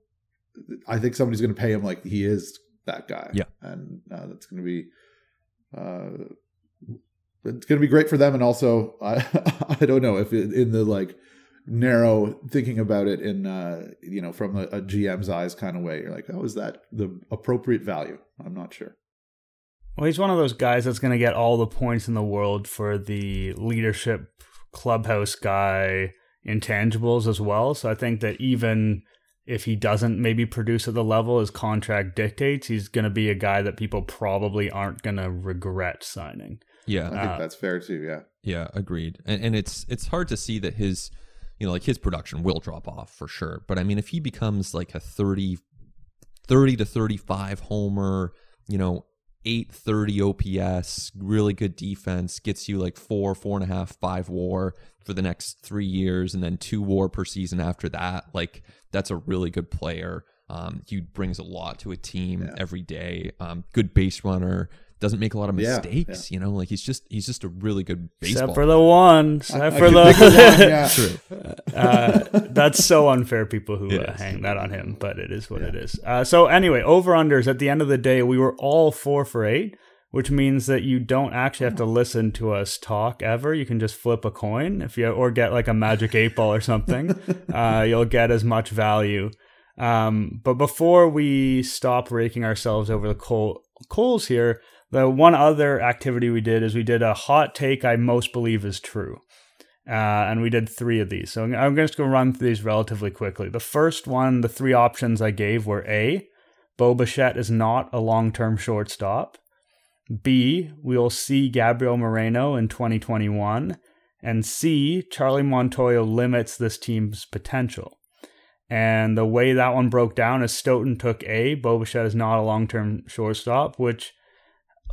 I think somebody's going to pay him like he is that guy. Yeah, and uh, that's going to be uh, it's going to be great for them. And also, I I don't know if it, in the like narrow thinking about it in uh, you know from a, a GM's eyes kind of way, you're like, oh, is that the appropriate value? I'm not sure. Well, he's one of those guys that's going to get all the points in the world for the leadership clubhouse guy intangibles as well. So I think that even if he doesn't maybe produce at the level his contract dictates, he's going to be a guy that people probably aren't going to regret signing. Yeah, I think uh, that's fair too. Yeah, yeah, agreed. And and it's it's hard to see that his, you know, like his production will drop off for sure. But I mean, if he becomes like a 30, 30 to thirty five homer, you know, 830 OPS, really good defense, gets you like four, four and a half, five war for the next three years, and then two war per season after that. Like, that's a really good player. Um, he brings a lot to a team yeah. every day. Um, good base runner, doesn't make a lot of mistakes. Yeah, yeah. You know, like he's just he's just a really good baseball. Except for the one. Except for the one, yeah. True. Uh, that's so unfair. People who uh, hang that on him, but it is what it is. Uh, so anyway, over unders. At the end of the day, we were all four for eight, which means that you don't actually have to listen to us talk ever. You can just flip a coin if you or get like a magic eight ball or something. Uh, you'll get as much value. Um, but before we stop raking ourselves over the coal, coals here, the one other activity we did is we did a hot take I most believe is true. Uh, and we did three of these. So I'm just going to run through these relatively quickly. The first one, the three options I gave were A, Bo Bichette is not a long term shortstop. B, we'll see Gabriel Moreno in 2021. And C, Charlie Montoyo limits this team's potential. And the way that one broke down is Stoeten took A, Bo Bichette is not a long term shortstop, which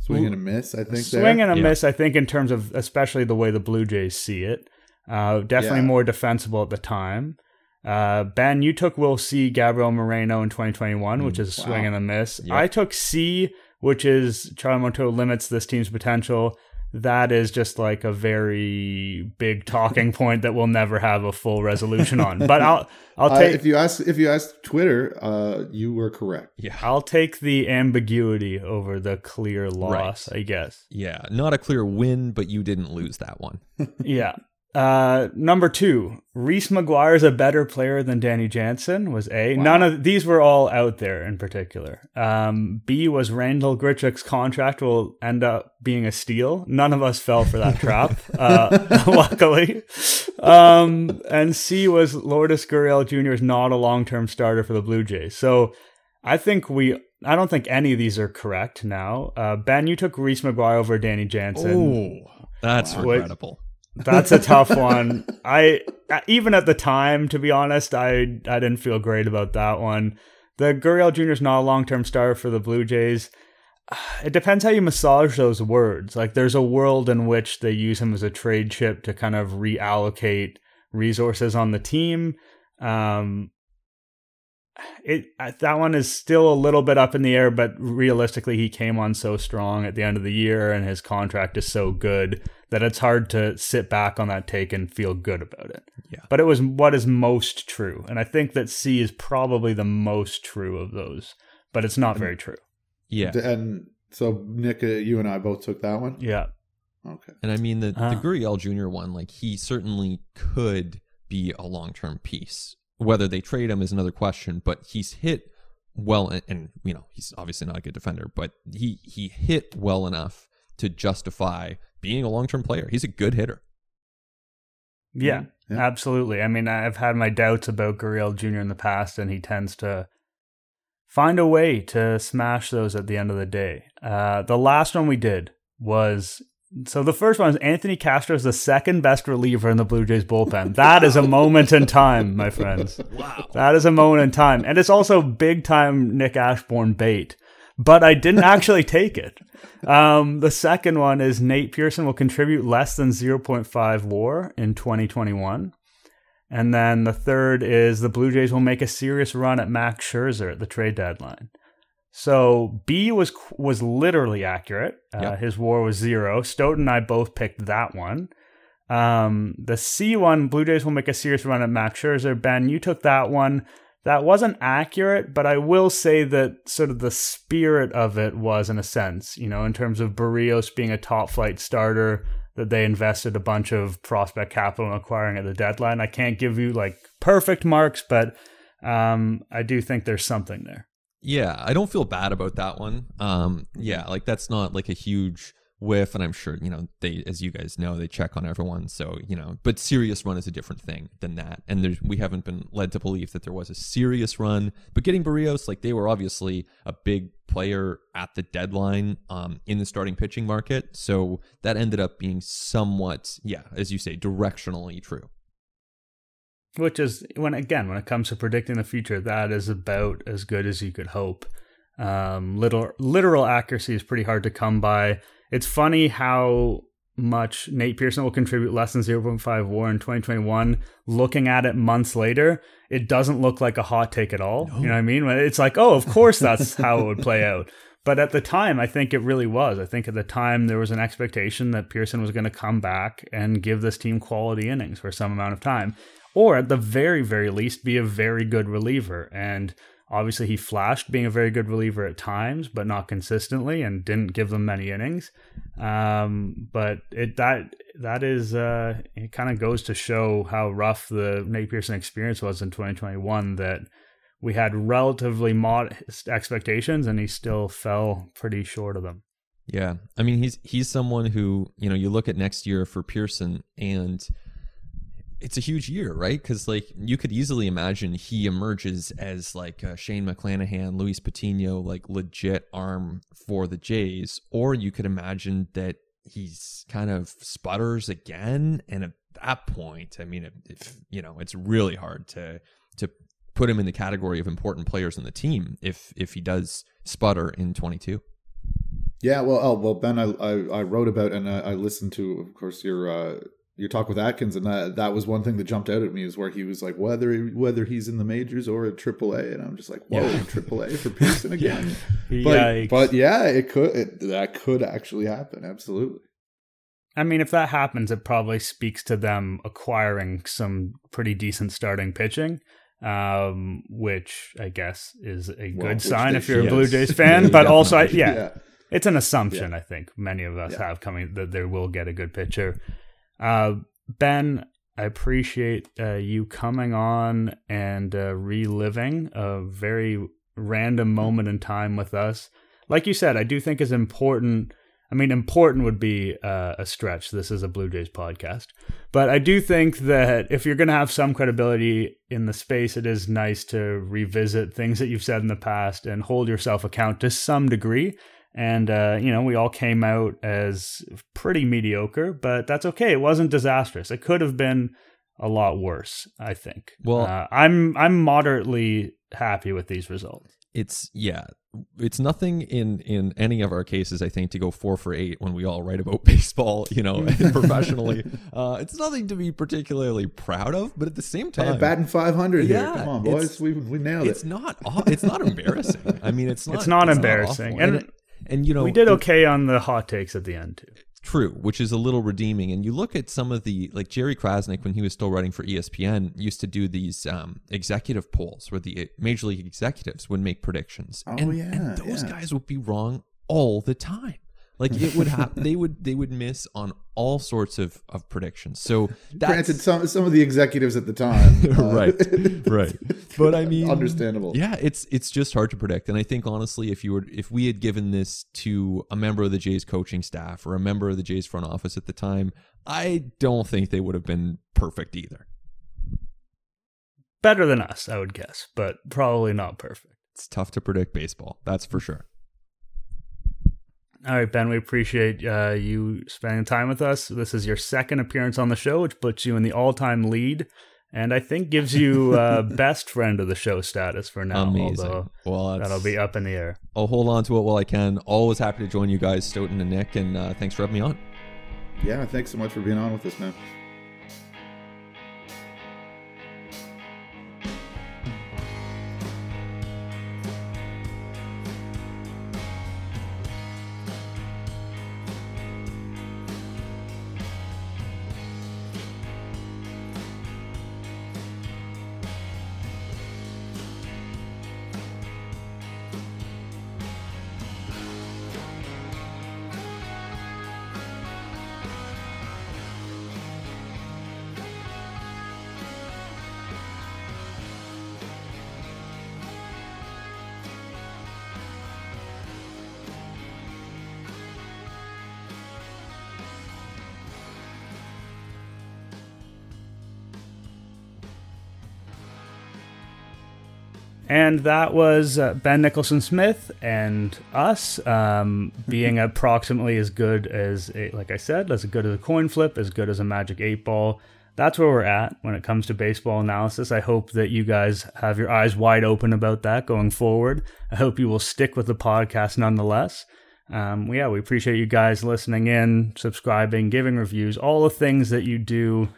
swing and a miss, I think. Swing there. and a Yeah. miss, I think, in terms of especially the way the Blue Jays see it. Uh, definitely Yeah. more defensible at the time. Uh, ben, you took Will C, Gabriel Moreno in 2021, which is a swing wow. and a miss. Yep. I took C, which is Charlie Montoyo limits this team's potential. That is just like a very big talking point that we'll never have a full resolution on. But I'll I'll Uh, take if you ask if you ask Twitter, uh, you were correct. Yeah. I'll take the ambiguity over the clear loss, I guess. Yeah. Not a clear win, but you didn't lose that one. Yeah. Uh, number two, Reese McGuire is a better player than Danny Jansen was A. Wow. None of these were all out there in particular. Um, B was Randal Grichuk's contract will end up being a steal. None of us fell for that trap, uh, luckily. Um, and C was Lourdes Gurriel Jr. is not a long term starter for the Blue Jays. So I think we, I don't think any of these are correct now. Uh, ben, you took Reese McGuire over Danny Jansen. Oh, that's Wow. regrettable. That's a tough one. I even at the time, to be honest, I I didn't feel great about that one. The Gurriel Jr. is not a long term star for the Blue Jays. It depends how you massage those words. Like, there's a world in which they use him as a trade chip to kind of reallocate resources on the team. Um, it uh, that one is still a little bit up in the air, but realistically, he came on so strong at the end of the year, and his contract is so good that it's hard to sit back on that take and feel good about it. Yeah. But it was what is most true, and I think that C is probably the most true of those, but it's not very true. Yeah. And so Nick, uh, you and I both took that one. Yeah, Okay. And I mean the Ah. the Gurriel Jr. one, like he certainly could be a long term piece. Whether they trade him is another question, but he's hit well, and, and you know he's obviously not a good defender, but he he hit well enough to justify being a long term player. He's a good hitter. yeah, Yeah. absolutely. I mean, I've had my doubts about Gurriel Jr. in the past, and he tends to find a way to smash those at the end of the day. Uh, the last one we did was so the first one is Anthony Castro is the second best reliever in the Blue Jays bullpen. That is a moment in time, my friends. Wow. That is a moment in time. And it's also big time Nick Ashbourne bait. But I didn't actually take it. Um, the second one is Nate Pearson will contribute less than 0.5 war in 2021. And then the third is the Blue Jays will make a serious run at Max Scherzer at the trade deadline. So B was was literally accurate. Uh, Yep. His WAR was zero. Stoeten and I both picked that one. Um, the C one, Blue Jays will make a serious run at Max Scherzer. Ben, you took that one. That wasn't accurate, but I will say that sort of the spirit of it was, in a sense, you know, in terms of Berrios being a top flight starter, that they invested a bunch of prospect capital in acquiring at the deadline. I can't give you like perfect marks, but um, I do think there's something there. Yeah, I don't feel bad about that one. Um, yeah, like that's not like a huge whiff, and I'm sure you know they, as you guys know, they check on everyone. So you know, but serious run is a different thing than that. And there's we haven't been led to believe that there was a serious run. But getting Berrios, like they were obviously a big player at the deadline, um, in the starting pitching market. So that ended up being somewhat, yeah, as you say, directionally true. Which is when again, when it comes to predicting the future, that is about as good as you could hope. Um, literal literal accuracy is pretty hard to come by. It's funny how much Nate Pearson will contribute less than 0.5 war in 2021. Looking at it months later, it doesn't look like a hot take at all. You know what I mean? It's like, oh, of course that's how it would play out. But at the time, I think it really was. I think at the time there was an expectation that Pearson was going to come back and give this team quality innings for some amount of time, or at the very, very least, be a very good reliever. And obviously, he flashed being a very good reliever at times, but not consistently, and didn't give them many innings. Um, but it that that is uh, it kind of goes to show how rough the Nate Pearson experience was in 2021. That we had relatively modest expectations, and he still fell pretty short of them. Yeah, I mean he's he's someone who you know you look at next year for Pearson and it's a huge year, right? Because like you could easily imagine he emerges as like uh, Shane McClanahan, Luis Patino, like legit arm for the Jays, or you could imagine that he's kind of sputters again, and at that point, I mean, if you know, it's really hard to to put him in the category of important players in the team if if he does sputter in twenty two. Yeah, well, oh, well, Ben, I, I, I wrote about and I, I, listened to, of course, your uh, your talk with Atkins, and that that was one thing that jumped out at me is where he was like whether whether he's in the majors or at AAA, and I'm just like, whoa, yeah. AAA for Pearson again. yeah. But but yeah, it could it, that could actually happen. Absolutely. I mean, if that happens, it probably speaks to them acquiring some pretty decent starting pitching, um, which I guess is a well, good sign if you're a Blue Jays fan. but also, I, yeah, yeah, it's an assumption I think many of us have coming that they will get a good pitcher. Uh, ben, I appreciate uh, you coming on and uh, reliving a very random moment in time with us. Like you said, I do think is important. I mean, important would be uh, a stretch. This is a Blue Jays podcast. But I do think that if you're going to have some credibility in the space, it is nice to revisit things that you've said in the past and hold yourself account to some degree. And, uh, you know, we all came out as pretty mediocre, but that's okay. It wasn't disastrous. It could have been a lot worse, I think. Well, uh, I'm I'm moderately happy with these results. It's yeah, it's nothing in in any of our cases. I think to go four for eight when we all write about baseball, you know, professionally. Uh, it's nothing to be particularly proud of, but at the same time, hey, batting five hundred yeah, here. Come on, boys, we we nailed it's it. It's not it's not embarrassing. I mean, it's not. It's not it's embarrassing, not and, and you know we did okay on the hot takes at the end too. True, which is a little redeeming. And you look at some of the like Jerry Crasnick when he was still writing for ESPN used to do these um, executive polls where the major league executives would make predictions. Oh and, yeah, and those yeah. guys would be wrong all the time. Like it would have, they would they would miss on all sorts of, of predictions. So that's, granted, some some of the executives at the time, uh, right, right. But I mean, understandable. Yeah, it's it's just hard to predict. And I think honestly, if you were if we had given this to a member of the Jays coaching staff or a member of the Jays front office at the time, I don't think they would have been perfect either. Better than us, I would guess, but probably not perfect. It's tough to predict baseball. That's for sure. All right, Ben, we appreciate uh, you spending time with us. This is your second appearance on the show, which puts you in the all time lead. And I think gives you uh, best friend of the show status for now. Amazing. Well, that'll be up in the air. I'll hold on to it while I can. Always happy to join you guys, Stoeten and Nick, and uh, thanks for having me on. Yeah, thanks so much for being on with us, man. And that was uh, Ben Nicholson Smith and us um, being approximately as good as, a, like I said, as good as a coin flip, as good as a magic eight ball. That's where we're at when it comes to baseball analysis. I hope that you guys have your eyes wide open about that going forward. I hope you will stick with the podcast nonetheless. Um, yeah, we appreciate you guys listening in, subscribing, giving reviews, all the things that you do.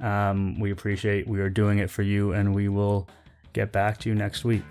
Um, we appreciate. We are doing it for you, and we will get back to you next week.